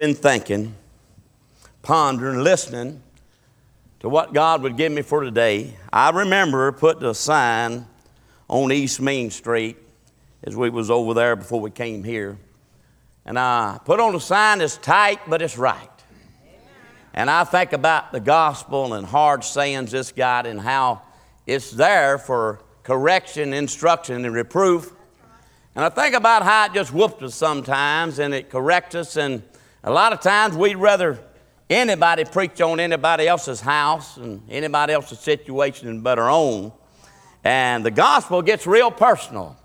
been thinking, pondering, listening to what God would give me for today. I remember putting a sign on East Main Street as we was over there before we came here. And I put on a sign that's tight, but it's right. And I think about the gospel and hard sayings this got and how it's there for correction, instruction, and reproof. And I think about how it just whoops us sometimes and it corrects us and a lot of times we'd rather anybody preach on anybody else's house and anybody else's situation but our own. And the gospel gets real personal.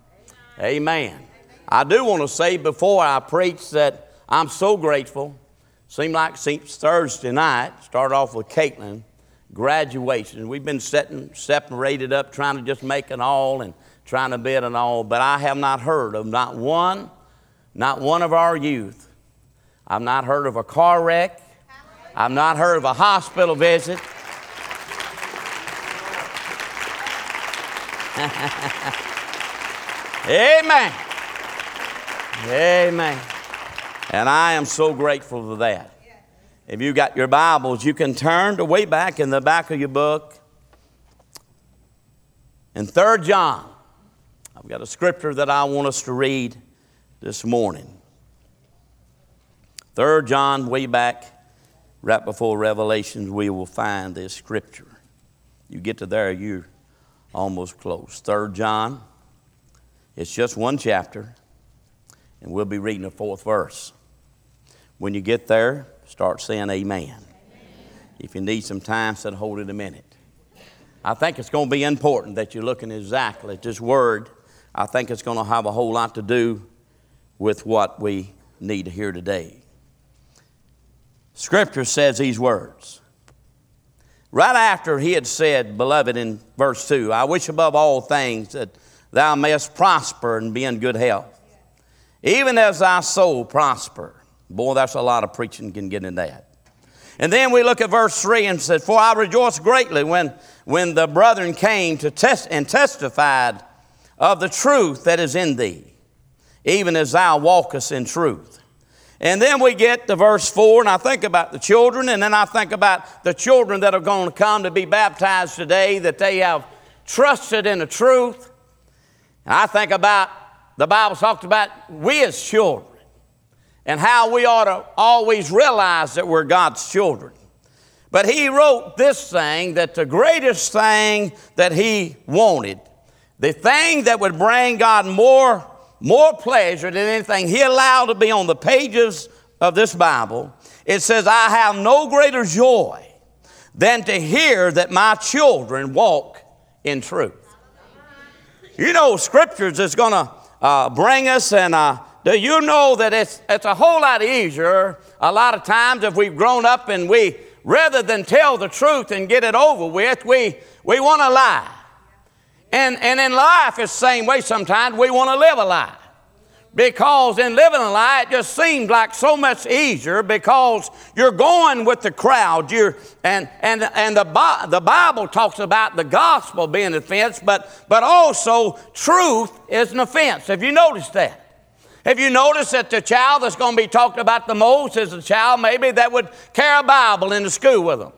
Amen. Amen. I do want to say before I preach that I'm so grateful. Seemed like since Thursday night, start off with Caitlin, graduation. We've been setting, separated up, trying to just make it all and trying to bid it all, but I have not heard of not one, not one of our youth I've not heard of a car wreck. I've not heard of a hospital visit. Amen. Amen. And I am so grateful for that. If you got your Bibles, you can turn to way back in the back of your book. In 3 John, I've got a scripture that I want us to read this morning. Third John, way back, right before Revelations, we will find this scripture. You get to there, you're almost close. Third John, it's just one chapter, and we'll be reading the fourth verse. When you get there, start saying amen. amen. If you need some time, said hold it a minute. I think it's going to be important that you're looking exactly at this word. I think it's going to have a whole lot to do with what we need to hear today. Scripture says these words. Right after he had said, Beloved, in verse 2, I wish above all things that thou mayest prosper and be in good health, even as thy soul prosper. Boy, that's a lot of preaching can get in that. And then we look at verse 3 and said, For I rejoiced greatly when, when the brethren came to test and testified of the truth that is in thee, even as thou walkest in truth. And then we get to verse 4, and I think about the children, and then I think about the children that are going to come to be baptized today, that they have trusted in the truth. And I think about the Bible talks about we as children and how we ought to always realize that we're God's children. But he wrote this thing that the greatest thing that he wanted, the thing that would bring God more more pleasure than anything he allowed to be on the pages of this Bible. It says, I have no greater joy than to hear that my children walk in truth. You know, scriptures is going to uh, bring us, and uh, do you know that it's, it's a whole lot easier a lot of times if we've grown up and we, rather than tell the truth and get it over with, we, we want to lie. And, and in life, it's the same way sometimes. We want to live a lie. Because in living a lie, it just seems like so much easier because you're going with the crowd. You're, and and, and the, the Bible talks about the gospel being an offense, but, but also truth is an offense. Have you noticed that? Have you noticed that the child that's going to be talked about the most is a child maybe that would carry a Bible into school with them?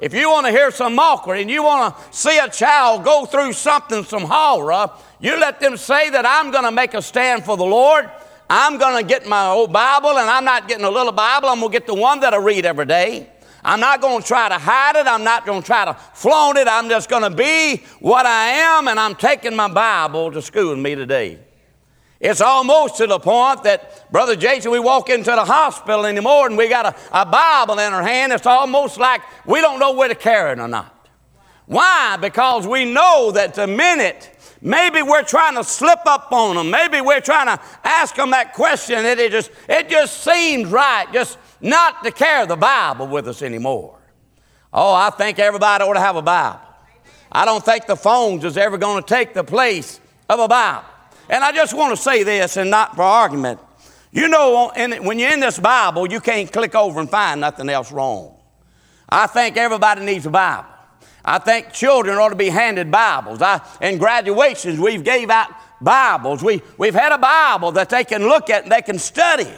If you want to hear some mockery and you want to see a child go through something, some horror, you let them say that I'm going to make a stand for the Lord. I'm going to get my old Bible, and I'm not getting a little Bible. I'm going to get the one that I read every day. I'm not going to try to hide it. I'm not going to try to flaunt it. I'm just going to be what I am, and I'm taking my Bible to school with me today. It's almost to the point that, Brother Jason, we walk into the hospital anymore and we got a, a Bible in our hand. It's almost like we don't know where to carry it or not. Why? Because we know that the minute maybe we're trying to slip up on them, maybe we're trying to ask them that question, it just, it just seems right just not to carry the Bible with us anymore. Oh, I think everybody ought to have a Bible. I don't think the phones is ever going to take the place of a Bible. And I just want to say this, and not for argument. You know, when you're in this Bible, you can't click over and find nothing else wrong. I think everybody needs a Bible. I think children ought to be handed Bibles. I, in graduations, we've gave out Bibles. We, we've had a Bible that they can look at and they can study.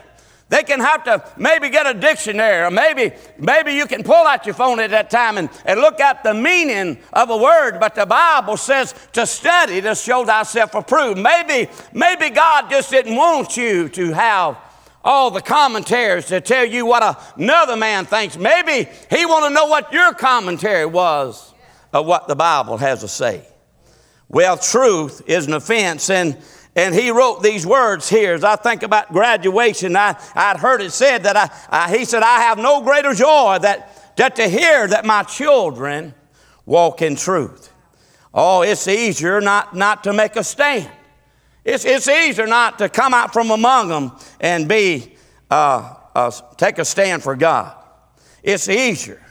They can have to maybe get a dictionary, or maybe, maybe you can pull out your phone at that time and, and look at the meaning of a word. But the Bible says to study to show thyself approved. Maybe, maybe God just didn't want you to have all the commentaries to tell you what another man thinks. Maybe he want to know what your commentary was of what the Bible has to say. Well, truth is an offense, and and he wrote these words here. As I think about graduation, I, I'd heard it said that I, I, he said, I have no greater joy that, that to hear that my children walk in truth. Oh, it's easier not, not to make a stand. It's, it's easier not to come out from among them and be, uh, uh, take a stand for God. It's easier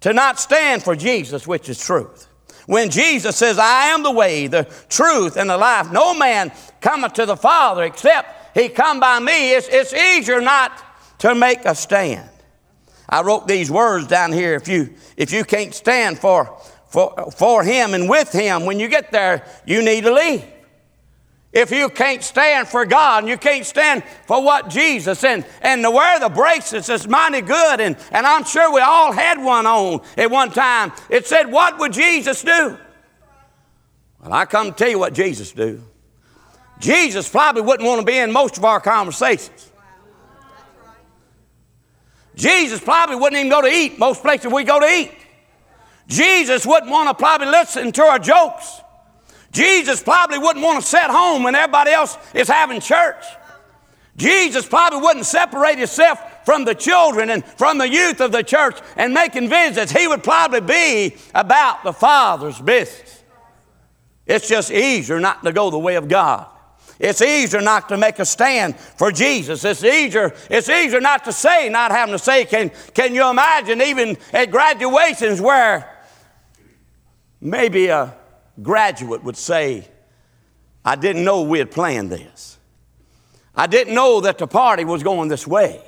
to not stand for Jesus, which is truth. When Jesus says, I am the way, the truth, and the life, no man cometh to the Father except he come by me, it's, it's easier not to make a stand. I wrote these words down here. If you, if you can't stand for, for, for him and with him, when you get there, you need to leave. If you can't stand for God and you can't stand for what Jesus and, and to wear the bracelets is mighty good, and, and I'm sure we all had one on at one time. It said, What would Jesus do? Well, I come to tell you what Jesus do. Jesus probably wouldn't want to be in most of our conversations. Jesus probably wouldn't even go to eat most places we go to eat. Jesus wouldn't want to probably listen to our jokes. Jesus probably wouldn't want to sit home when everybody else is having church. Jesus probably wouldn't separate himself from the children and from the youth of the church and making visits. He would probably be about the Father's business. It's just easier not to go the way of God. It's easier not to make a stand for Jesus. It's easier, it's easier not to say, not having to say. Can, can you imagine even at graduations where maybe a graduate would say, I didn't know we had planned this. I didn't know that the party was going this way.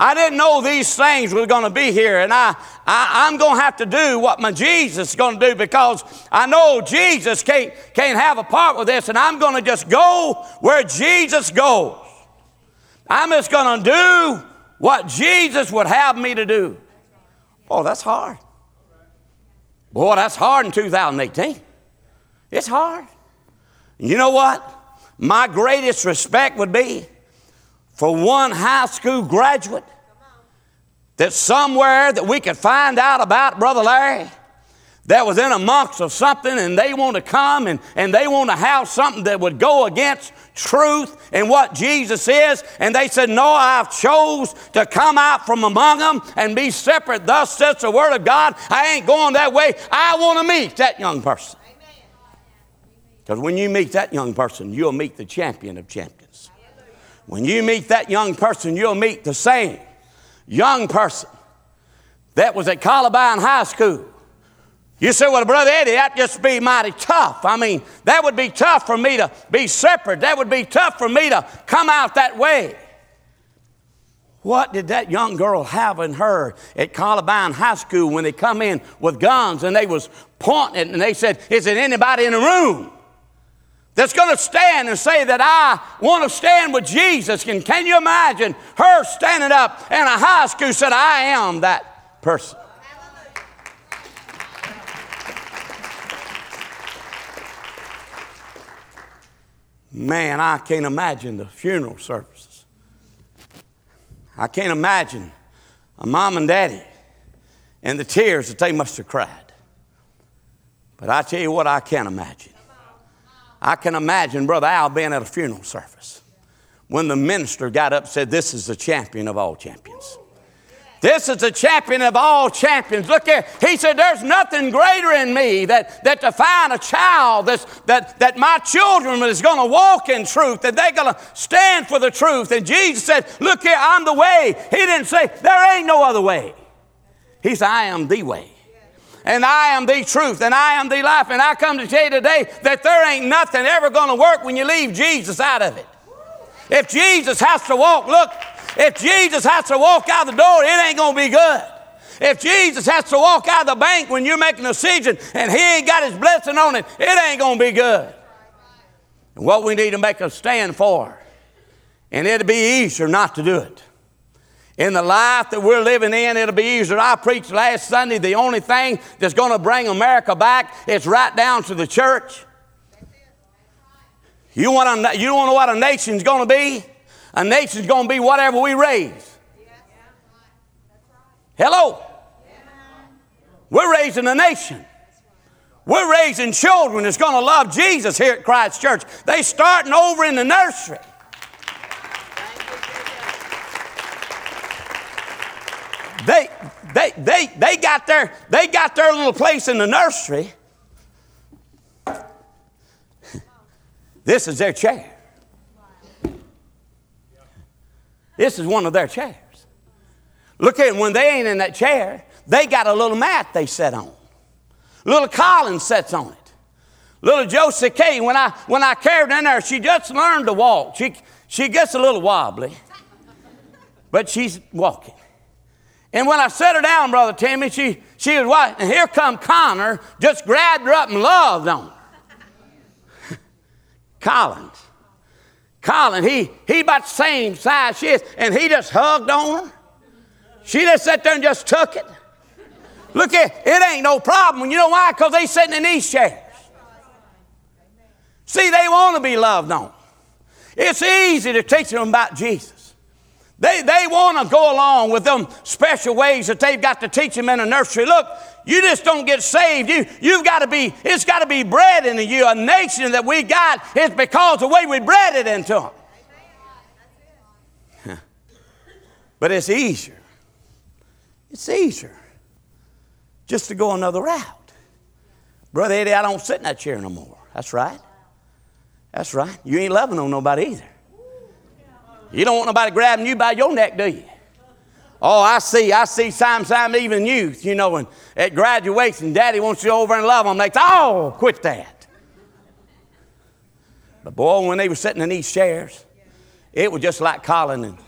I didn't know these things were going to be here, and I, I, am going to have to do what my Jesus is going to do because I know Jesus can't, can't have a part with this, and I'm going to just go where Jesus goes. I'm just going to do what Jesus would have me to do. Oh, that's hard. Boy, that's hard in 2018. It's hard. You know what? My greatest respect would be for one high school graduate that somewhere that we could find out about Brother Larry that was in a amongst of something and they want to come and, and they want to have something that would go against truth and what Jesus is. And they said, No, I've chose to come out from among them and be separate. Thus says the word of God. I ain't going that way. I want to meet that young person. Because when you meet that young person, you'll meet the champion of champions. When you meet that young person, you'll meet the same young person that was at Columbine High School. You say, well, Brother Eddie, that'd just be mighty tough. I mean, that would be tough for me to be separate. That would be tough for me to come out that way. What did that young girl have in her at Columbine High School when they come in with guns and they was pointing and they said, is it anybody in the room? That's going to stand and say that I want to stand with Jesus. And can you imagine her standing up in a high school said, I am that person? Man, I can't imagine the funeral services. I can't imagine a mom and daddy and the tears that they must have cried. But I tell you what, I can't imagine. I can imagine Brother Al being at a funeral service when the minister got up and said, This is the champion of all champions. This is the champion of all champions. Look here. He said, There's nothing greater in me that, that to find a child that's, that, that my children is going to walk in truth, that they're going to stand for the truth. And Jesus said, Look here, I'm the way. He didn't say, There ain't no other way. He said, I am the way and I am the truth, and I am the life. And I come to tell you today that there ain't nothing ever going to work when you leave Jesus out of it. If Jesus has to walk, look, if Jesus has to walk out the door, it ain't going to be good. If Jesus has to walk out of the bank when you're making a decision and he ain't got his blessing on it, it ain't going to be good. What we need to make a stand for, and it'll be easier not to do it. In the life that we're living in, it'll be easier. I preached last Sunday the only thing that's going to bring America back is right down to the church. You want to, you know what a nation's going to be? A nation's going to be whatever we raise. Hello? We're raising a nation. We're raising children that's going to love Jesus here at Christ Church. They starting over in the nursery. They, they, they, they, got their, they got their little place in the nursery. This is their chair. This is one of their chairs. Look at when they ain't in that chair, they got a little mat they sit on. Little Colin sits on it. Little Josie Kay, when I when I carried in there, she just learned to walk. She she gets a little wobbly, but she's walking. And when I set her down, Brother Timmy, she, she was what? And here come Connor, just grabbed her up and loved on her. Collins. Colin, he, he about the same size she is, and he just hugged on her. She just sat there and just took it. Look at it ain't no problem. You know why? Because they sitting in these chairs. See, they want to be loved on. It's easy to teach them about Jesus. They, they want to go along with them special ways that they've got to teach them in a nursery. Look, you just don't get saved. You, you've got to be, it's got to be bred into you. A nation that we got is because the way we bred it into them. but it's easier. It's easier just to go another route. Brother Eddie, I don't sit in that chair no more. That's right. That's right. You ain't loving on nobody either. You don't want nobody grabbing you by your neck, do you? Oh, I see, I see sometimes even youth, you know, and at graduation, daddy wants you over and love them. They say, oh, quit that. But boy, when they were sitting in these chairs, it was just like Colin and,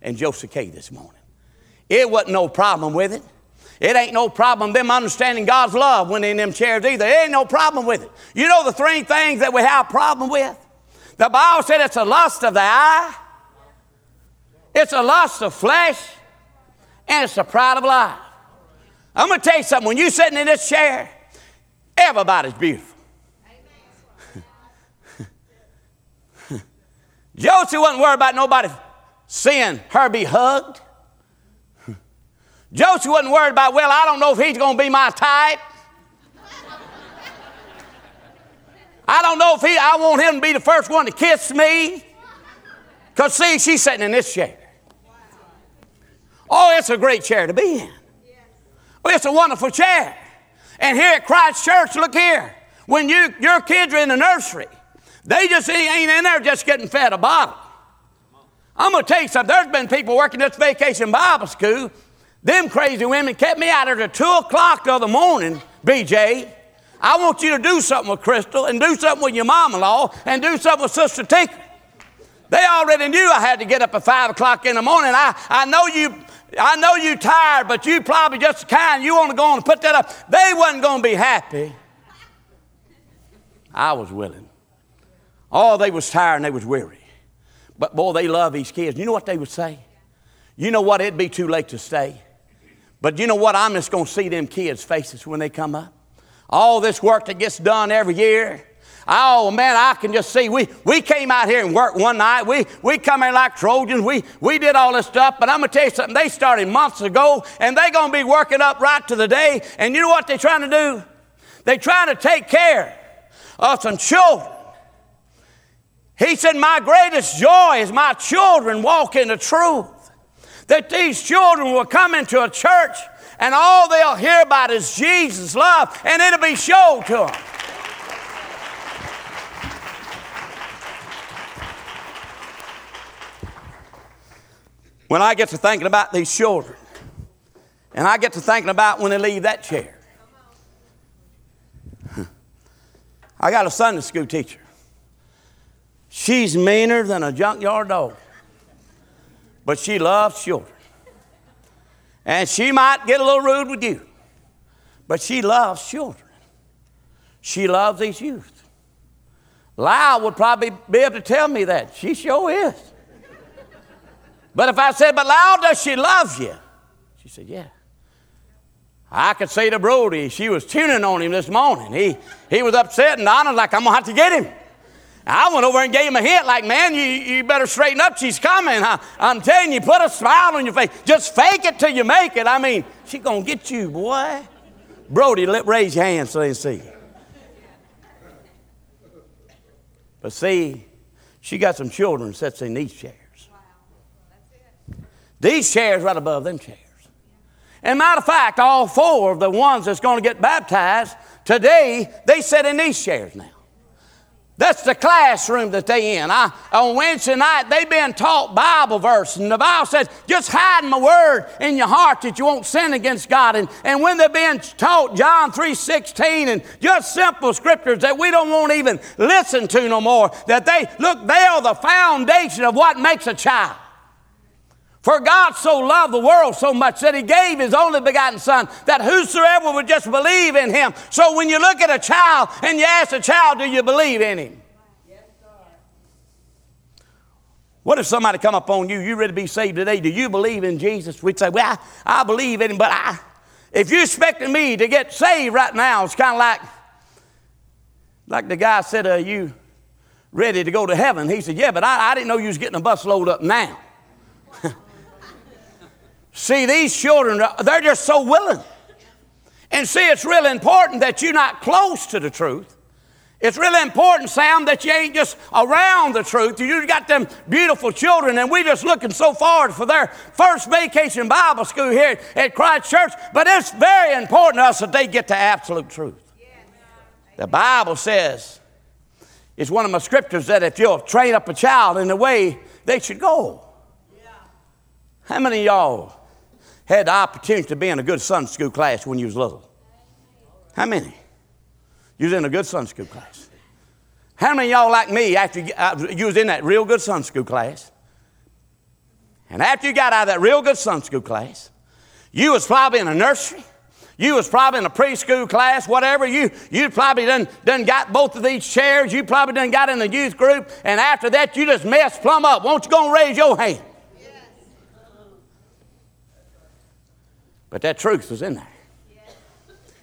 and Josie Kay this morning. It wasn't no problem with it. It ain't no problem them understanding God's love when in them chairs either. It ain't no problem with it. You know the three things that we have problem with? The Bible said it's a lust of the eye, it's a lust of flesh, and it's a pride of life. I'm going to tell you something. When you're sitting in this chair, everybody's beautiful. Josie wasn't worried about nobody seeing her be hugged. Josie wasn't worried about, well, I don't know if he's going to be my type. I don't know if he, I want him to be the first one to kiss me. Because, see, she's sitting in this chair. Oh, it's a great chair to be in. Oh, it's a wonderful chair. And here at Christ Church, look here. When you, your kids are in the nursery, they just ain't in there just getting fed a bottle. I'm going to tell you something. There's been people working this vacation Bible school. Them crazy women kept me out there at 2 o'clock the other morning, BJ. I want you to do something with Crystal and do something with your mom in law and do something with Sister Tinker. They already knew I had to get up at 5 o'clock in the morning. I, I know you I know you tired, but you probably just the kind. You want to go on and put that up. They wasn't going to be happy. I was willing. Oh, they was tired and they was weary. But boy, they love these kids. You know what they would say? You know what? It'd be too late to stay. But you know what? I'm just going to see them kids' faces when they come up. All this work that gets done every year. Oh man, I can just see. We, we came out here and worked one night. We, we come in like Trojans. We, we did all this stuff. But I'm to tell you something. They started months ago and they're going to be working up right to the day. And you know what they're trying to do? They're trying to take care of some children. He said, My greatest joy is my children walk in the truth. That these children will come into a church and all they'll hear about is Jesus' love and it'll be shown to them. When I get to thinking about these children, and I get to thinking about when they leave that chair. I got a Sunday school teacher. She's meaner than a junkyard dog, but she loves children. And she might get a little rude with you, but she loves children. She loves these youth. Lyle would probably be able to tell me that. She sure is. But if I said, But Lyle, does she love you? She said, Yeah. I could say to Brody, she was tuning on him this morning. He, he was upset, and Donna's like, I'm going to have to get him. I went over and gave him a hint, like, man, you, you better straighten up. She's coming. I, am telling you, put a smile on your face. Just fake it till you make it. I mean, she's going to get you, boy. Brody, let, raise your hand so they see But see, she got some children sits in these chairs. These chairs right above them chairs. And matter of fact, all four of the ones that's going to get baptized today, they sit in these chairs now. That's the classroom that they in. I, on Wednesday night, they've been taught Bible verse, and the Bible says, just hide my word in your heart that you won't sin against God. And, and when they're being taught John 3.16 and just simple scriptures that we don't want even listen to no more, that they, look, they are the foundation of what makes a child. For God so loved the world so much that he gave his only begotten Son, that whosoever would just believe in him. So when you look at a child and you ask a child, do you believe in him? Yes, sir. what if somebody come up on you, you ready to be saved today? Do you believe in Jesus? We'd say, well, I, I believe in him, but I, if you're expecting me to get saved right now, it's kind of like, like the guy said, are you ready to go to heaven? He said, yeah, but I, I didn't know you was getting a bus load up now. See, these children, they're just so willing. And see, it's really important that you're not close to the truth. It's really important, Sam, that you ain't just around the truth. You've got them beautiful children, and we're just looking so forward for their first vacation Bible school here at Christ Church. But it's very important to us that they get the absolute truth. The Bible says, it's one of my scriptures that if you'll train up a child in the way they should go. How many y'all had the opportunity to be in a good Sunday school class when you was little? How many? You was in a good Sunday school class. How many y'all like me after uh, you was in that real good Sunday school class? And after you got out of that real good Sunday school class, you was probably in a nursery. You was probably in a preschool class, whatever. You you probably done, done got both of these chairs. You probably done got in the youth group. And after that, you just messed plumb up. Won't you go and raise your hand? But that truth was in there.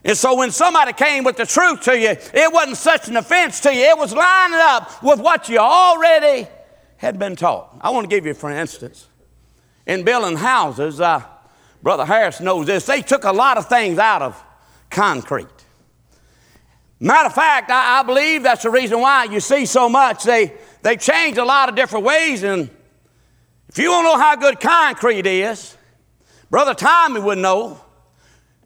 And so when somebody came with the truth to you, it wasn't such an offense to you. It was lining up with what you already had been taught. I want to give you, for instance, in building houses, uh, Brother Harris knows this, they took a lot of things out of concrete. Matter of fact, I, I believe that's the reason why you see so much. They, they changed a lot of different ways, and if you to know how good concrete is, Brother Tommy would know.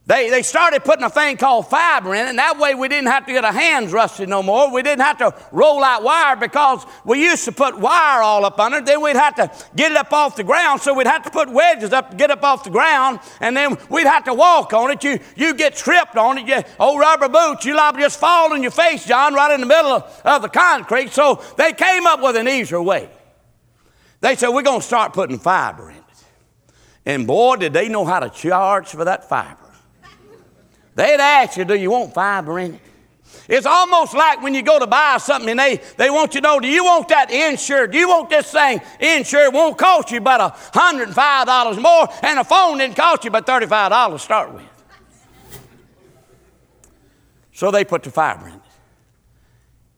They, they started putting a thing called fiber in and that way we didn't have to get our hands rusted no more. We didn't have to roll out wire because we used to put wire all up under it. Then we'd have to get it up off the ground, so we'd have to put wedges up to get up off the ground, and then we'd have to walk on it. You, you get tripped on it. You, old rubber boots, you liable just fall on your face, John, right in the middle of, of the concrete. So they came up with an easier way. They said, We're going to start putting fiber in. And boy, did they know how to charge for that fiber. They'd ask you, Do you want fiber in it? It's almost like when you go to buy something and they, they want you to know, do you want that insured? Do you want this thing insured? It won't cost you but $105 more, and a phone didn't cost you but $35 to start with. So they put the fiber in it.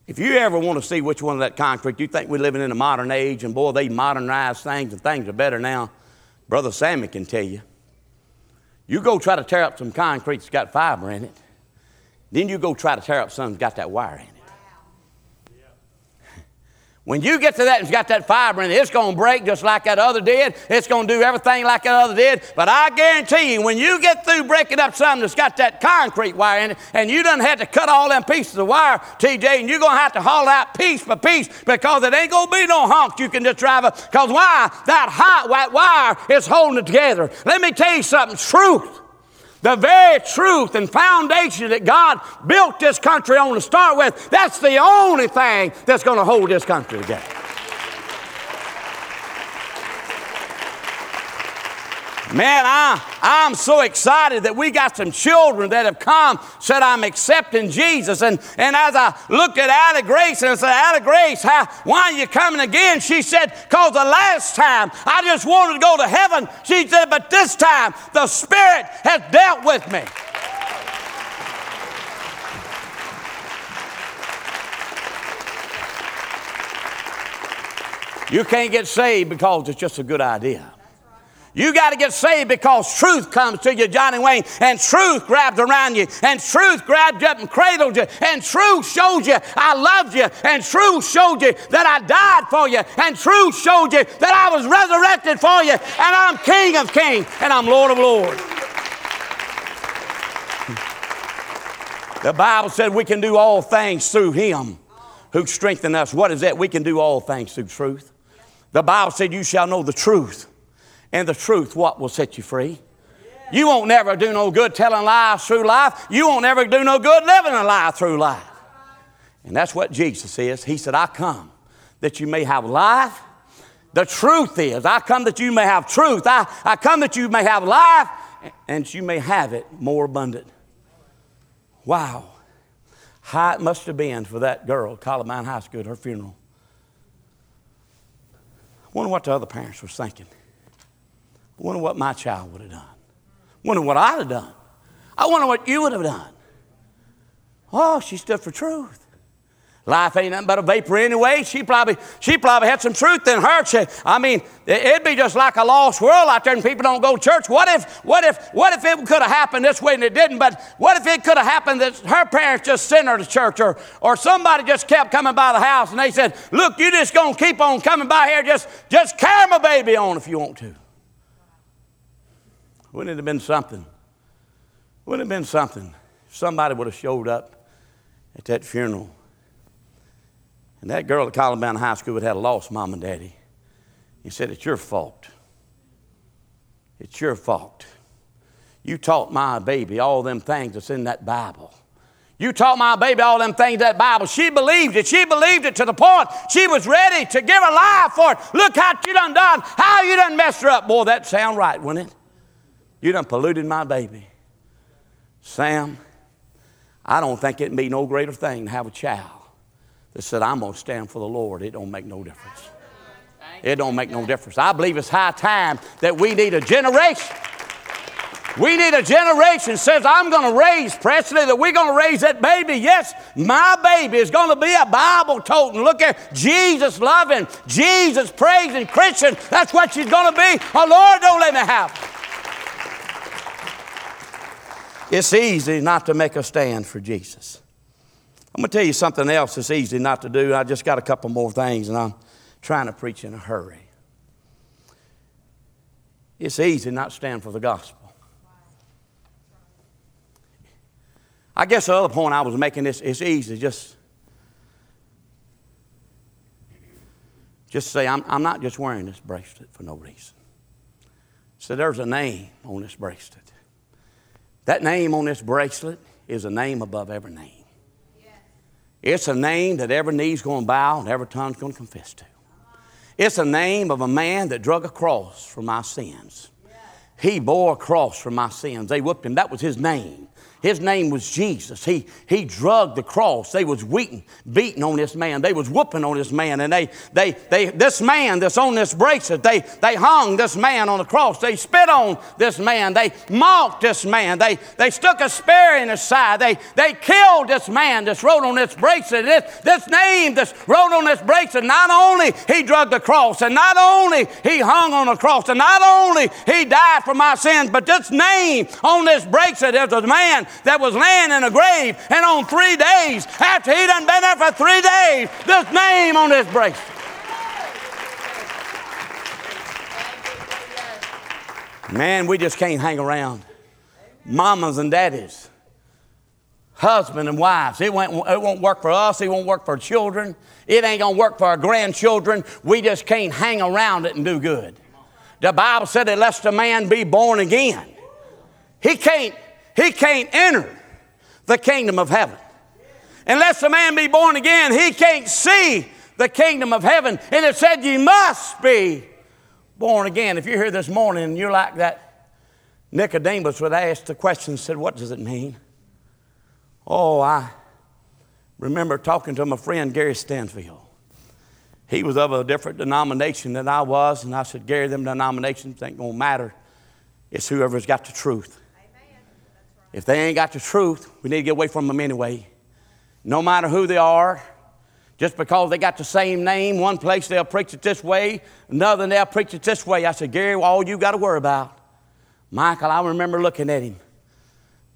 If you ever want to see which one of that concrete, you think we're living in a modern age, and boy, they modernize things and things are better now. Brother Sammy can tell you. You go try to tear up some concrete that's got fiber in it. Then you go try to tear up something that's got that wire in it. When you get to that it's got that fiber in it, it's going to break just like that other did. It's going to do everything like that other did. But I guarantee you, when you get through breaking up something that's got that concrete wire in it, and you done had to cut all them pieces of wire, TJ, and you're going to have to haul out piece by piece because it ain't going to be no hunk you can just drive up. Because why? That hot white wire is holding it together. Let me tell you something. Truth the very truth and foundation that God built this country on to start with, that's the only thing that's going to hold this country together. Man, I, I'm so excited that we got some children that have come, said, I'm accepting Jesus. And, and as I looked at Ada Grace and I said, Ada Grace, how, why are you coming again? She said, because the last time I just wanted to go to heaven. She said, but this time the Spirit has dealt with me. You can't get saved because it's just a good idea. You got to get saved because truth comes to you, Johnny Wayne, and truth grabs around you, and truth grabbed you up and cradled you, and truth showed you I loved you, and truth showed you that I died for you, and truth showed you that I was resurrected for you, and I'm King of Kings, and I'm Lord of Lords. The Bible said we can do all things through Him who strengthened us. What is that? We can do all things through truth. The Bible said, You shall know the truth, and the truth, what will set you free? You won't never do no good telling lies through life. You won't never do no good living a lie through life. And that's what Jesus is. He said, I come that you may have life. The truth is, I come that you may have truth. I, I come that you may have life and you may have it more abundant. Wow. How it must have been for that girl, Columbine High School, at her funeral. Wonder what the other parents were thinking. Wonder what my child would have done. Wonder what I'd have done. I wonder what you would have done. Oh, she stood for truth. Life ain't nothing but a vapor anyway. She probably, she probably had some truth in her. She, I mean, it'd be just like a lost world out there and people don't go to church. What if, what if, what if it could have happened this way and it didn't? But what if it could have happened that her parents just sent her to church or, or somebody just kept coming by the house and they said, look, you just gonna keep on coming by here. Just, just carry my baby on if you want to. Wouldn't it have been something? Wouldn't it have been something if somebody would have showed up at that funeral and that girl at Columbine High School had lost mom and daddy. He said, It's your fault. It's your fault. You taught my baby all them things that's in that Bible. You taught my baby all them things that Bible. She believed it. She believed it to the point she was ready to give her life for it. Look how you done done. How you done messed her up. Boy, that sound right, wouldn't it? You done polluted my baby. Sam, I don't think it'd be no greater thing to have a child that said, I'm going to stand for the Lord, it don't make no difference. It don't make no difference. I believe it's high time that we need a generation. We need a generation says, I'm going to raise Presley, that we're going to raise that baby. Yes, my baby is going to be a Bible toting. Look at Jesus loving, Jesus praising Christian. That's what she's going to be. Oh, Lord, don't let me have It's easy not to make a stand for Jesus. I'm going to tell you something else that's easy not to do. I just got a couple more things, and I'm trying to preach in a hurry. It's easy not to stand for the gospel. I guess the other point I was making is it's easy just just say I'm, I'm not just wearing this bracelet for no reason. So there's a name on this bracelet. That name on this bracelet is a name above every name. It's a name that every knee's going to bow and every tongue's going to confess to. It's a name of a man that drug a cross for my sins. He bore a cross for my sins. They whipped him. That was his name. His name was Jesus. He, he drugged the cross. They was beating, beating on this man. They was whooping on this man. And they, they, they, this man that's on this bracelet, they, they hung this man on the cross. They spit on this man. They mocked this man. They, they stuck a spear in his side. They, they killed this man that's wrote on this bracelet. This, this name that's wrote on this bracelet, not only he drugged the cross, and not only he hung on the cross, and not only he died for my sins, but this name on this bracelet is a man that was laying in a grave, and on three days, after he done been there for three days, this name on his bracelet. Man, we just can't hang around. Mamas and daddies, husband and wives. It won't, it won't work for us. It won't work for children. It ain't going to work for our grandchildren. We just can't hang around it and do good. The Bible said that lest a man be born again. He can't, he can't enter the kingdom of heaven. Unless a man be born again, he can't see the kingdom of heaven. And it said, You must be born again. If you're here this morning and you're like that Nicodemus would ask the question, said, What does it mean? Oh, I remember talking to my friend Gary Stanfield. He was of a different denomination than I was, and I said, Gary, them denominations ain't gonna matter. It's whoever's got the truth. If they ain't got the truth, we need to get away from them anyway. No matter who they are, just because they got the same name, one place they'll preach it this way, another they'll preach it this way. I said, Gary, all you got to worry about. Michael, I remember looking at him.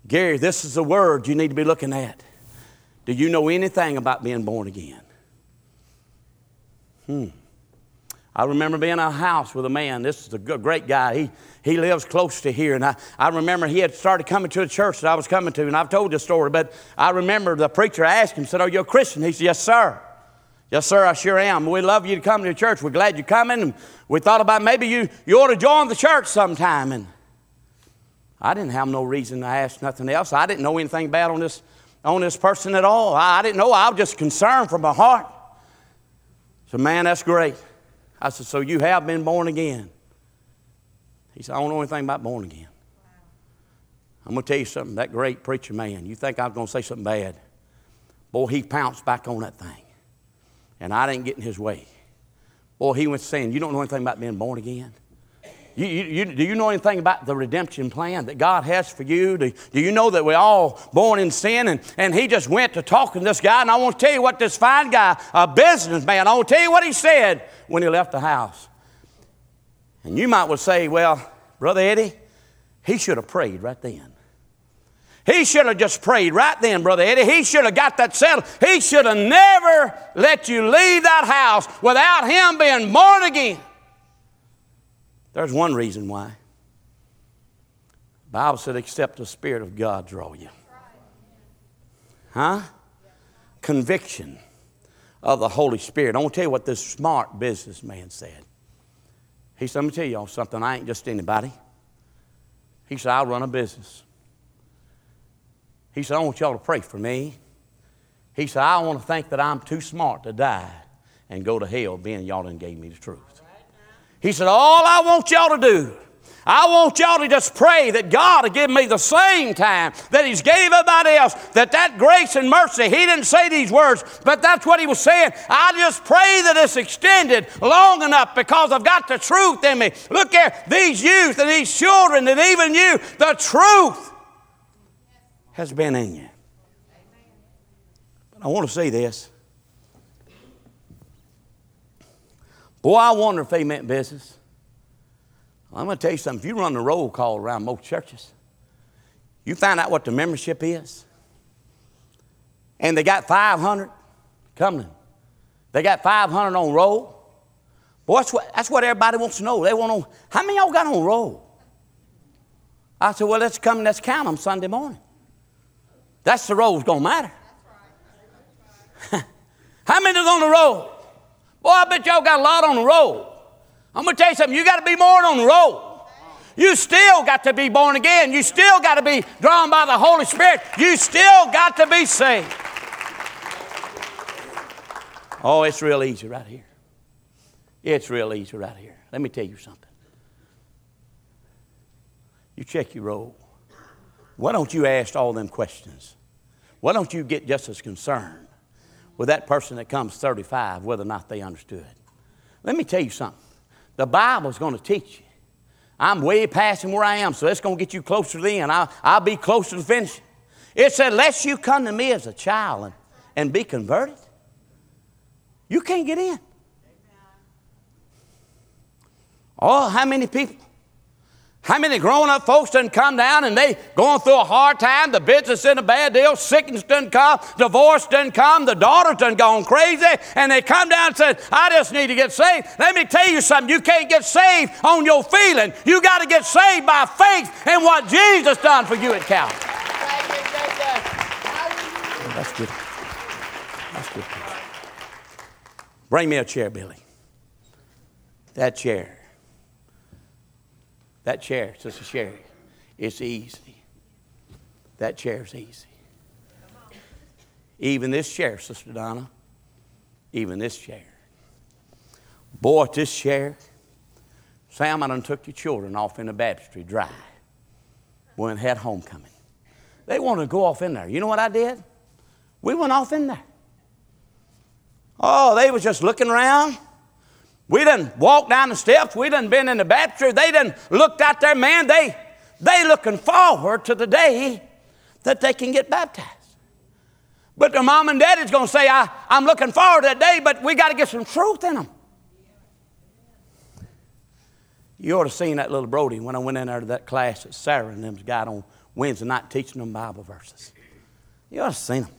Gary, this is the word you need to be looking at. Do you know anything about being born again? Hmm. I remember being in a house with a man. This is a good, great guy. He, he lives close to here. And I, I remember he had started coming to a church that I was coming to, and I've told this story, but I remember the preacher asked him, said, Are you a Christian? He said, Yes, sir. Yes, sir, I sure am. We love you to come to church. We're glad you're coming. And we thought about maybe you, you ought to join the church sometime. And I didn't have no reason to ask nothing else. I didn't know anything bad on this, on this person at all. I, I didn't know. I was just concerned from my heart. So, man, that's great. I said, So you have been born again? He said, I don't know anything about born again. I'm going to tell you something. That great preacher man, you think I was going to say something bad? Boy, he pounced back on that thing and I didn't get in his way. Boy, he went saying, You don't know anything about being born again? You, you, do you know anything about the redemption plan that God has for you? Do, do you know that we're all born in sin? And, and he just went to talking to this guy, and I want to tell you what this fine guy, a businessman, I want to tell you what he said when he left the house. And you might well say, Well, Brother Eddie, he should have prayed right then. He should have just prayed right then, Brother Eddie. He should have got that settled. He should have never let you leave that house without him being born again. There's one reason why. The Bible said, except the Spirit of God draw you. Huh? Conviction of the Holy Spirit. I want to tell you what this smart businessman said. He said, Let me tell y'all something. I ain't just anybody. He said, I'll run a business. He said, I want y'all to pray for me. He said, I want to think that I'm too smart to die and go to hell, being y'all done gave me the truth. He said, All I want y'all to do, I want y'all to just pray that God will give me the same time that He's gave everybody else, that that grace and mercy, He didn't say these words, but that's what He was saying. I just pray that it's extended long enough because I've got the truth in me. Look at these youth and these children and even you, the truth has been in you. But I want to say this. Boy, I wonder if they meant business. I'm going to tell you something. If you run the roll call around most churches, you find out what the membership is, and they got 500 coming. They got 500 on roll. Boy, that's what, that's what everybody wants to know. They want to how many y'all got on roll? I said, well, let's come, and let's count them Sunday morning. That's the roll's going to matter. How many's on the roll? Boy, I bet y'all got a lot on the roll. I'm going to tell you something. You got to be more on the roll. You still got to be born again. You still got to be drawn by the Holy Spirit. You still got to be saved. Oh, it's real easy right here. It's real easy right here. Let me tell you something. You check your roll. Why don't you ask all them questions? Why don't you get just as concerned with that person that comes 35, whether or not they understood? Let me tell you something. The Bible's going to teach you. I'm way past where I am, so it's going to get you closer to the end. I'll, I'll be closer to finishing. It said, Lest you come to me as a child and, and be converted, you can't get in. Oh, how many people how many grown up folks done come down and they going through a hard time, the business in a bad deal, sickness done come, divorce done come, the daughter's done gone crazy, and they come down and say, I just need to get saved. Let me tell you something, you can't get saved on your feeling. You got to get saved by faith in what Jesus done for you at Calvary. That's good. That's good. Bring me a chair, Billy. That chair. That chair, Sister Sherry, it's easy. That chair's easy. Even this chair, Sister Donna, even this chair. Boy, this chair, Sam, I done took your children off in the baptistry dry. and had homecoming. They wanted to go off in there. You know what I did? We went off in there. Oh, they was just looking around. We done walked down the steps. We done been in the baptistry. They done looked out there, man. They they looking forward to the day that they can get baptized. But their mom and daddy's going to say, I, I'm looking forward to that day, but we got to get some truth in them. You ought to seen that little Brody when I went in there to that class that Sarah and them's got on Wednesday night teaching them Bible verses. You ought to seen them.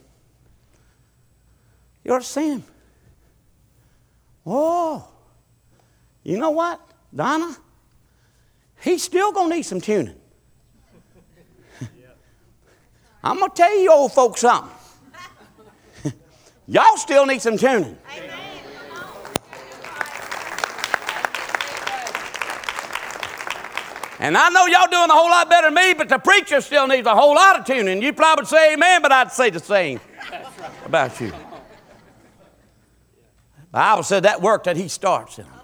You ought to seen them. Oh, you know what, Donna? He's still going to need some tuning. I'm going to tell you old folks something. Y'all still need some tuning. And I know y'all doing a whole lot better than me, but the preacher still needs a whole lot of tuning. You probably say amen, but I'd say the same about you. The Bible said that work that he starts in them.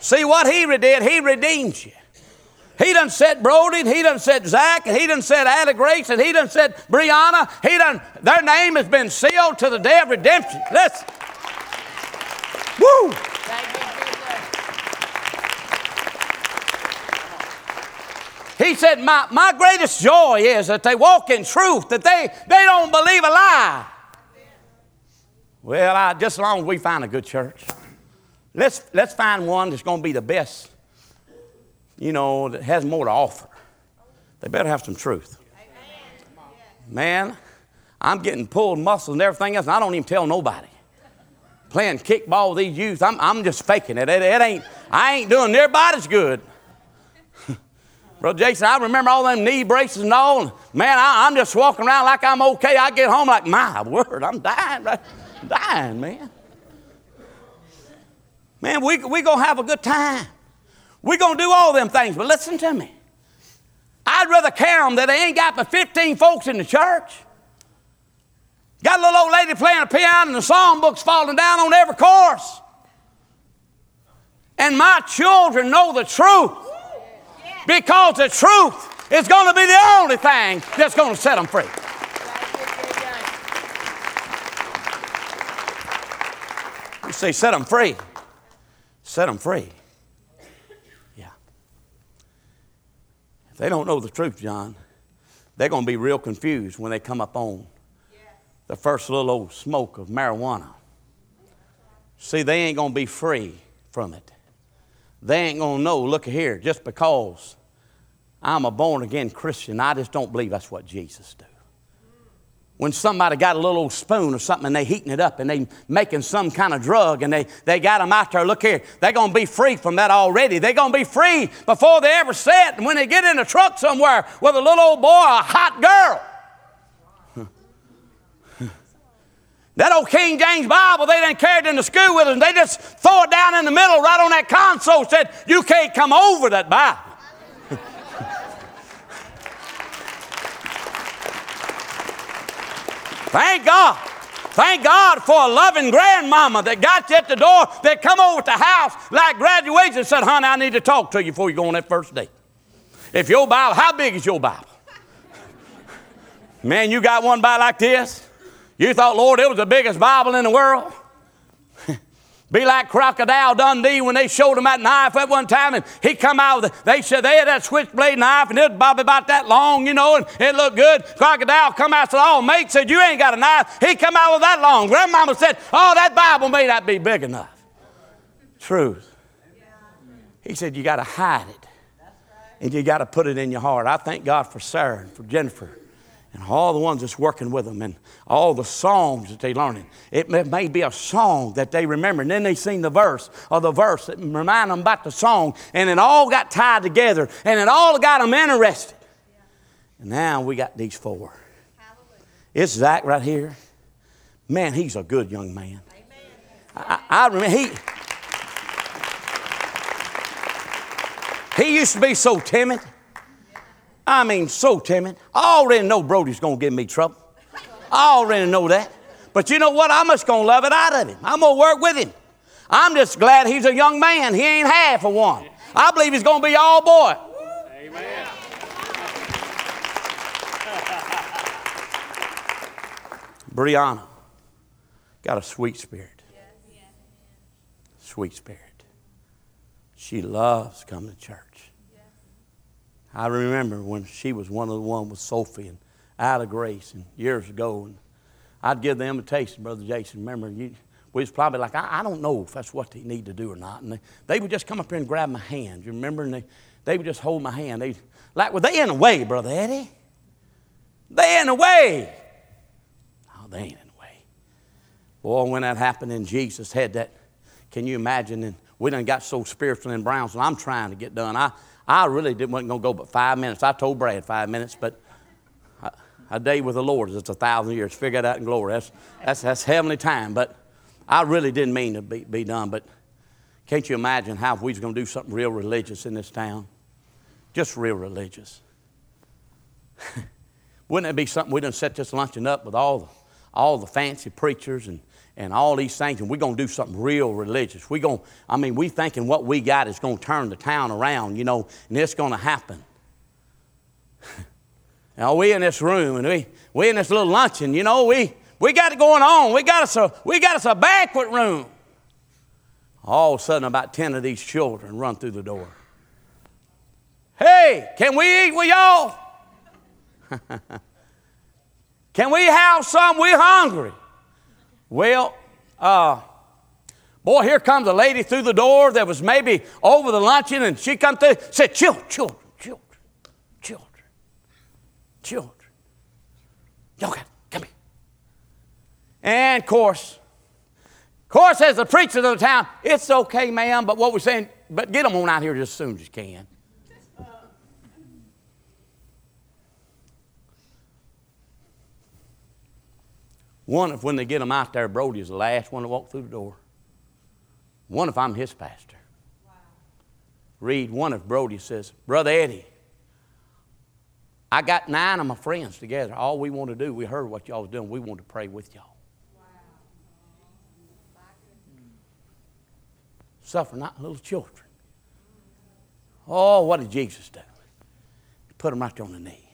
See what he did? He redeems you. He done said Brody, and he done said Zach, and he done said Ada Grace, and he done said Brianna. He done, their name has been sealed to the day of redemption. Let's, woo! He said, my, my greatest joy is that they walk in truth, that they, they don't believe a lie. Well, I, just as long as we find a good church, let's, let's find one that's going to be the best you know, that has more to offer. They better have some truth. Man, I'm getting pulled muscles and everything else, and I don't even tell nobody. Playing kickball with these youth, I'm, I'm just faking it. it. It ain't, I ain't doing bodies good. Brother Jason, I remember all them knee braces and all. Man, I, am just walking around like I'm okay. I get home like, my word, I'm dying, right? Dying, man. Man, we we gonna have a good time. We're going to do all them things, but listen to me. I'd rather carry them that they ain't got but 15 folks in the church. Got a little old lady playing a piano and the song book's falling down on every course. And my children know the truth because the truth is going to be the only thing that's going to set them free. You say, set them free. Set them free. Yeah. If they don't know the truth, John, they're going to be real confused when they come up on the first little old smoke of marijuana. See, they ain't going to be free from it. They ain't going to know, look here, just because I'm a born again Christian, I just don't believe that's what Jesus did when somebody got a little old spoon or something and they heating it up and they making some kind of drug and they, they got them out there, look here, they're going to be free from that already. They're going to be free before they ever set. And when they get in a truck somewhere with a little old boy or a hot girl, that old King James Bible, they didn't carry it into school with them. They just throw it down in the middle right on that console, said, You can't come over that Bible. Thank God. Thank God for a loving grandmama that got you at the door, that come over to the house like graduation and said, honey, I need to talk to you before you go on that first date. If your Bible, how big is your Bible? Man, you got one Bible like this? You thought, Lord, it was the biggest Bible in the world? Be like Crocodile Dundee when they showed him that knife at one time, and he come out with, they said they had that switchblade knife, and it was probably about that long, you know, and it looked good. Crocodile come out and said, oh, mate said, you ain't got a knife. He come out with that long. Grandmama said, oh, that Bible may not be big enough. Truth. He said, you got to hide it, and you got to put it in your heart. I thank God for Sarah and for Jennifer and all the ones that's working with them and all the songs that they're learning. It may, may, be a song that they remember, and then they sing the verse or the verse that remind them about the song, and it all got tied together, and it all got them interested. And now we got these four. It's Zach right here. Man, he's a good young man. I, I remember he. He used to be so timid. I mean, so timid. I already know Brody's going to give me trouble. I already know that. But you know what? I'm just going to love it out of him. I'm going to work with him. I'm just glad he's a young man. He ain't half of one. I believe he's going to be all boy. Amen. Brianna got a sweet spirit. Sweet spirit. She loves coming to church. I remember when she was one of the one with Sophie and out of grace and years ago, and I'd give the invitation, Brother Jason. Remember, you, we was probably like, I, I, don't know if that's what they need to do or not. And they, they, would just come up here and grab my hand. You remember? And they, they would just hold my hand. They like, well, they in the way, Brother Eddie. They in the way. Oh, they ain't in the way. Boy, when that happened and Jesus had that, can you imagine? And we done got so spiritual in Brownsville. I'm trying to get done. I, I really didn't wasn't gonna go but five minutes. I told Brad five minutes, but a day with the Lord is a thousand years. Figure it out in glory. That's, that's, that's heavenly time. But I really didn't mean to be, be done. But can't you imagine how if we was going to do something real religious in this town? Just real religious. Wouldn't it be something we done set this luncheon up with all the, all the fancy preachers and, and all these things, and we're going to do something real religious. We're going, I mean, we thinking what we got is going to turn the town around, you know, and it's going to happen. Now we in this room and we we in this little luncheon, you know, we we got it going on. We got us a we got us a banquet room. All of a sudden, about ten of these children run through the door. Hey, can we eat with y'all? can we have some? We're hungry. Well, uh, boy, here comes a lady through the door that was maybe over the luncheon, and she come through, said, children, children, children. Children, y'all got, come here. And of course, of course, as the preacher of the town, it's okay, ma'am, but what we're saying, but get them on out here just as soon as you can. One, if when they get them out there, Brody is the last one to walk through the door. One, if I'm his pastor. Wow. Read one if Brody says, Brother Eddie, I got nine of my friends together. All we want to do, we heard what y'all was doing. We want to pray with y'all. Suffer not little children. Oh, what did Jesus do? He put them right there on the knee.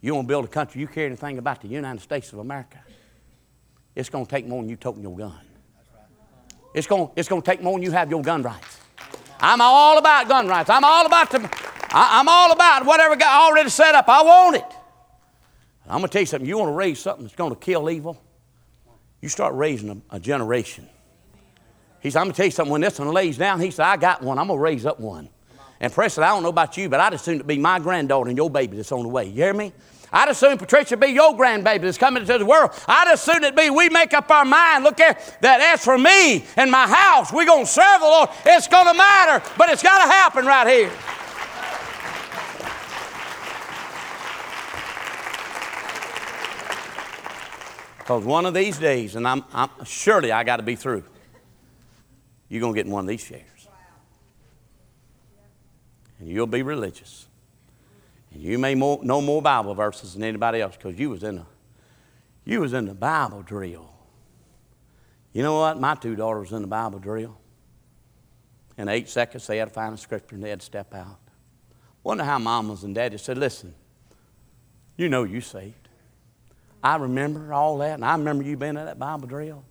You want to build a country, you care anything about the United States of America, it's going to take more than you toting your gun. It's going, it's going to take more than you have your gun rights. I'm all about gun rights. I'm all about the I, am all about whatever God already set up. I want it. I'm going to tell you something. You want to raise something that's going to kill evil? You start raising a, a generation. He said, I'm going to tell you something. When this one lays down, he said, I got one. I'm going to raise up one. And Preston, I don't know about you, but I'd assume it be my granddaughter and your baby that's on the way. You hear me? I'd assume Patricia be your grandbaby that's coming into the world. I'd assume it be we make up our mind. Look at that. As for me and my house, we're going to serve the Lord. It's going to matter, but it's got to happen right here. Because one of these days, and I'm, I'm surely I got to be through, you're going to get in one of these chairs. And you'll be religious. And you may more, know more Bible verses than anybody else because you was in a you was in the Bible drill. You know what? My two daughters in the Bible drill. In eight seconds, they had to find a scripture and they had to step out. Wonder how mamas and daddies said, listen, you know you saved. I remember all that, and I remember you being at that Bible drill.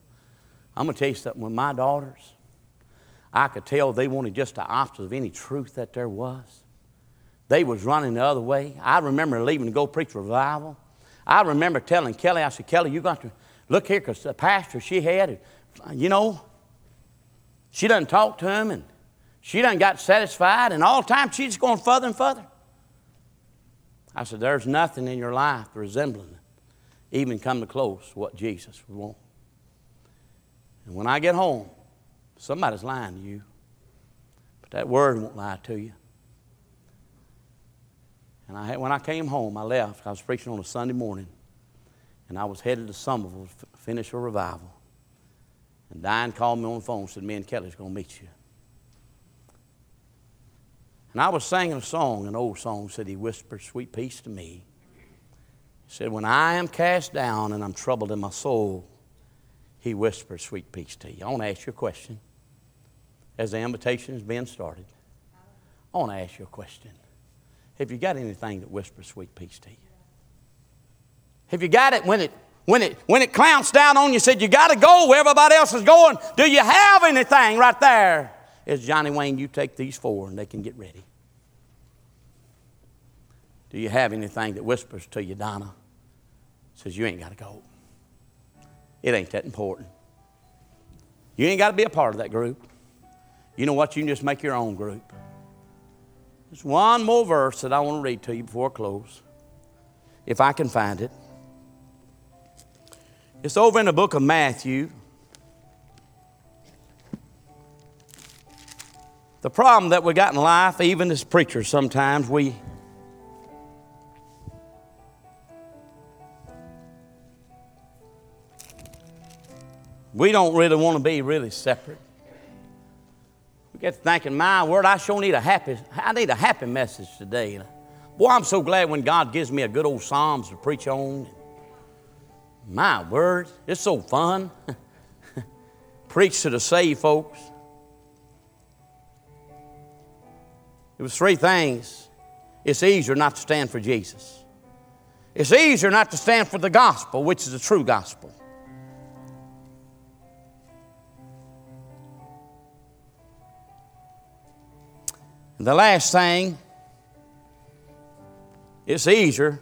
I'm to tell you something. With my daughters, I could tell they wanted just the opposite of any truth that there was. They was running the other way. I remember leaving to go preach revival. I remember telling Kelly, I said, Kelly, you got to look here because the pastor she had, you know, she doesn't talk to him and she doesn't got satisfied, and all the time she's going further and further. I said, There's nothing in your life resembling even come to close what Jesus would want. And when I get home, somebody's lying to you, but that word won't lie to you. And I, when I came home, I left. I was preaching on a Sunday morning, and I was headed to Somerville to finish a revival. And Diane called me on the phone and said, Me and Kelly's going to meet you. And I was singing a song, an old song, said, He whispered sweet peace to me He said, When I am cast down and I'm troubled in my soul, he whispers sweet peace to you. I want to ask you a question. As the invitation is being started, I want to ask you a question. Have you got anything that whispers sweet peace to you? Have you got it when it when it when it clamps down on you? Said you got to go where everybody else is going. Do you have anything right there? Is Johnny Wayne? You take these four and they can get ready. Do you have anything that whispers to you, Donna? Says you ain't got to go. It ain't that important. You ain't got to be a part of that group. You know what? You can just make your own group. There's one more verse that I want to read to you before I close, if I can find it. It's over in the book of Matthew. The problem that we got in life, even as preachers, sometimes we we don't really want to be really separate. Get to thinking, my word, I sure need a happy, I need a happy message today. Boy, I'm so glad when God gives me a good old Psalms to preach on. My word, it's so fun. Preach to the saved folks. It was three things. It's easier not to stand for Jesus. It's easier not to stand for the gospel, which is the true gospel. The last thing, it's easier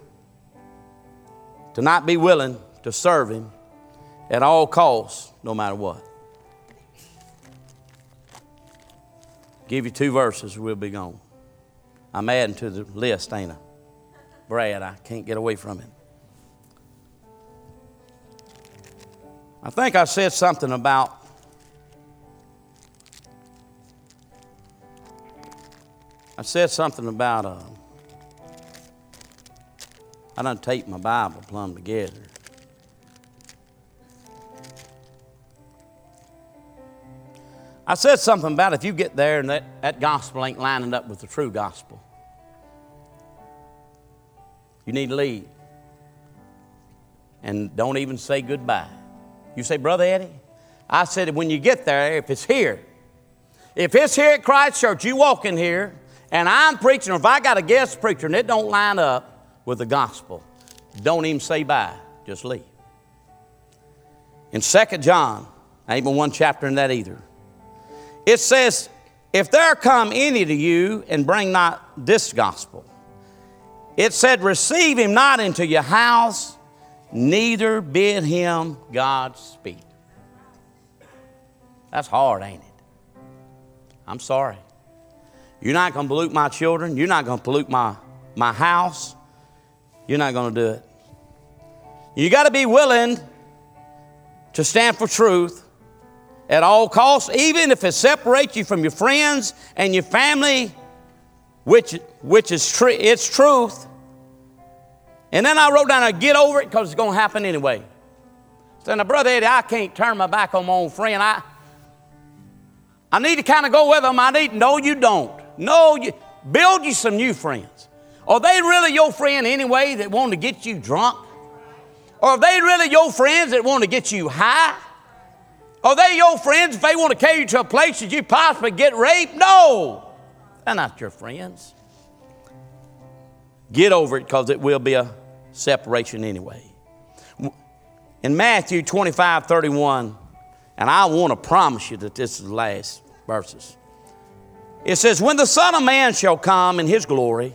to not be willing to serve Him at all costs, no matter what. Give you two verses, we'll be gone. I'm adding to the list, ain't I? Brad, I can't get away from it. I think I said something about I said something about uh, I done tape my Bible plumb together. I said something about if you get there and that, that gospel ain't lining up with the true gospel, you need to leave. And don't even say goodbye. You say, Brother Eddie, I said, when you get there, if it's here, if it's here at Christ Church, you walk in here, and I'm preaching, or if I got a guest preacher and it don't line up with the gospel, don't even say bye, just leave. In 2 John, ain't even one chapter in that either. It says, If there come any to you and bring not this gospel, it said, Receive him not into your house, neither bid him God Godspeed. That's hard, ain't it? I'm sorry. You're not going to pollute my children. You're not going to pollute my, my house. You're not going to do it. You got to be willing to stand for truth at all costs, even if it separates you from your friends and your family, which, which is tr- it's truth. And then I wrote down, I get over it because it's going to happen anyway. So now, Brother Eddie, I can't turn my back on my own friend. I, I need to kind of go with them. I need, no, you don't. No, you, build you some new friends. Are they really your friend anyway that want to get you drunk? Or are they really your friends that want to get you high? Are they your friends if they want to carry you to a place that you possibly get raped? No, they're not your friends. Get over it because it will be a separation anyway. In Matthew 25 31, and I want to promise you that this is the last verses. It says, When the Son of Man shall come in his glory,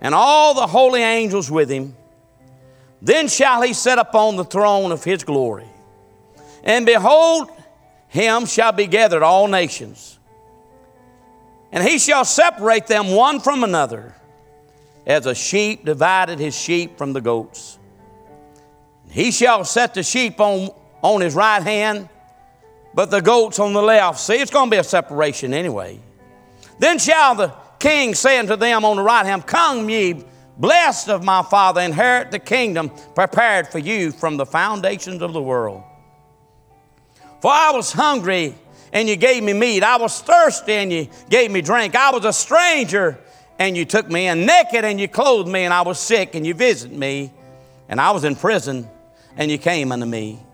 and all the holy angels with him, then shall he sit upon the throne of his glory. And behold, him shall be gathered all nations. And he shall separate them one from another, as a sheep divided his sheep from the goats. He shall set the sheep on, on his right hand, but the goats on the left. See, it's going to be a separation anyway. Then shall the king say unto them on the right hand, Come ye Blessed of my Father, inherit the kingdom prepared for you from the foundations of the world. For I was hungry, and you gave me meat. I was thirsty, and you gave me drink. I was a stranger, and you took me in. Naked, and you clothed me. And I was sick, and you visited me. And I was in prison, and you came unto me.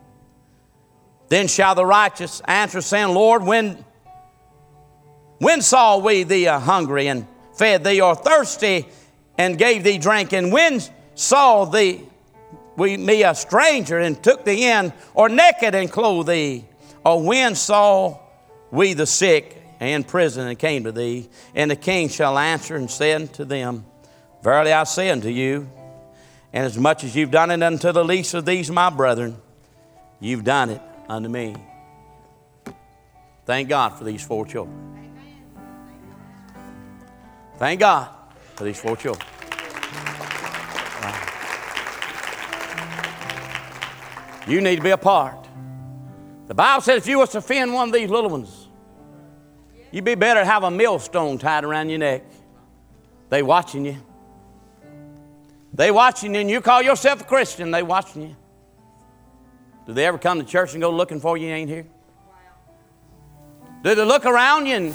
Then shall the righteous answer, saying, Lord, when, when saw we thee hungry and fed thee, or thirsty and gave thee drink? And when saw thee, we, me a stranger, and took thee in, or naked and clothed thee? Or when saw we the sick and in prison and came to thee? And the king shall answer and say unto them, Verily I say unto you, and as much as you've done it unto the least of these my brethren, you've done it unto me. Thank God for these four children. Thank God for these four children. You need to be a part. The Bible says if you was to offend one of these little ones, you'd be better to have a millstone tied around your neck. They watching you. They watching you, and you call yourself a Christian. They watching you. Do they ever come to church and go looking for you? Ain't here. Do they look around you and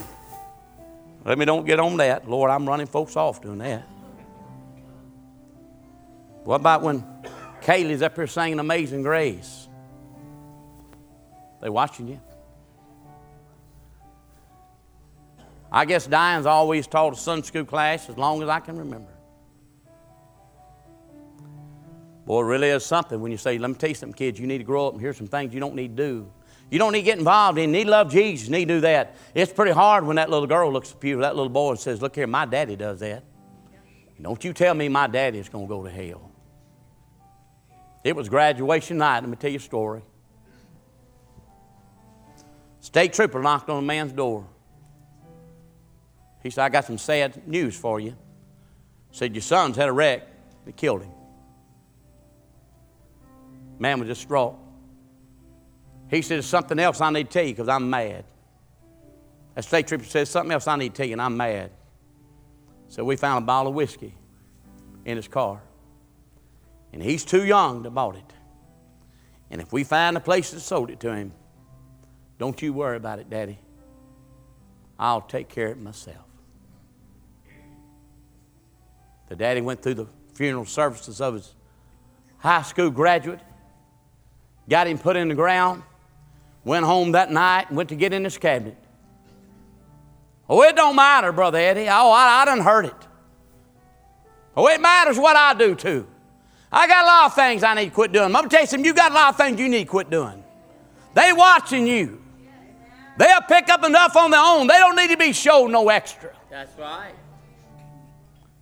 let me don't get on that. Lord, I'm running folks off doing that. What about when Kaylee's up here singing Amazing Grace? They watching you. I guess Diane's always taught a Sunday school class as long as I can remember. Boy, it really is something when you say, let me tell you something, kids, you need to grow up and here's some things you don't need to do. You don't need to get involved in. You need to love Jesus. You need to do that. It's pretty hard when that little girl looks at you, that little boy, and says, Look here, my daddy does that. Don't you tell me my daddy is going to go to hell. It was graduation night. Let me tell you a story. State trooper knocked on a man's door. He said, I got some sad news for you. Said, Your son's had a wreck. They killed him. Man was distraught. He said, There's something else I need to tell you because I'm mad. A state trooper says, Something else I need to tell you, and I'm mad. So we found a bottle of whiskey in his car. And he's too young to bought it. And if we find a place that sold it to him, don't you worry about it, Daddy. I'll take care of it myself. The daddy went through the funeral services of his high school graduate, got him put in the ground, Went home that night and went to get in his cabinet. Oh, it don't matter, Brother Eddie. Oh, I, I done heard it. Oh, it matters what I do too. I got a lot of things I need to quit doing. I'm going to tell you something. You got a lot of things you need to quit doing. They watching you. They'll pick up enough on their own. They don't need to be showed no extra. That's right.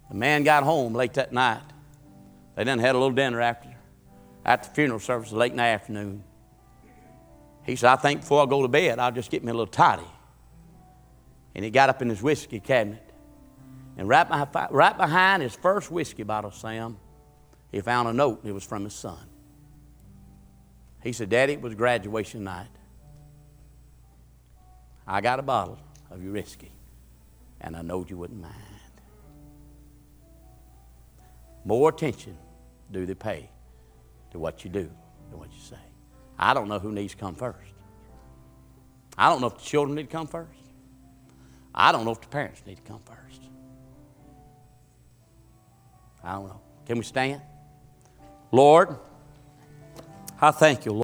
The man got home late that night. They then had a little dinner after, after the funeral service late in the afternoon. He said, I think before I go to bed, I'll just get me a little toddy. And he got up in his whiskey cabinet. And right behind, right behind his first whiskey bottle, Sam, he found a note. It was from his son. He said, Daddy, it was graduation night. I got a bottle of your whiskey, and I knowed you wouldn't mind. More attention do they pay to what you do and what you say. I don't know who needs to come first. I don't know if the children need to come first. I don't know if the parents need to come first. I don't know. Can we stand? Lord, I thank you, Lord.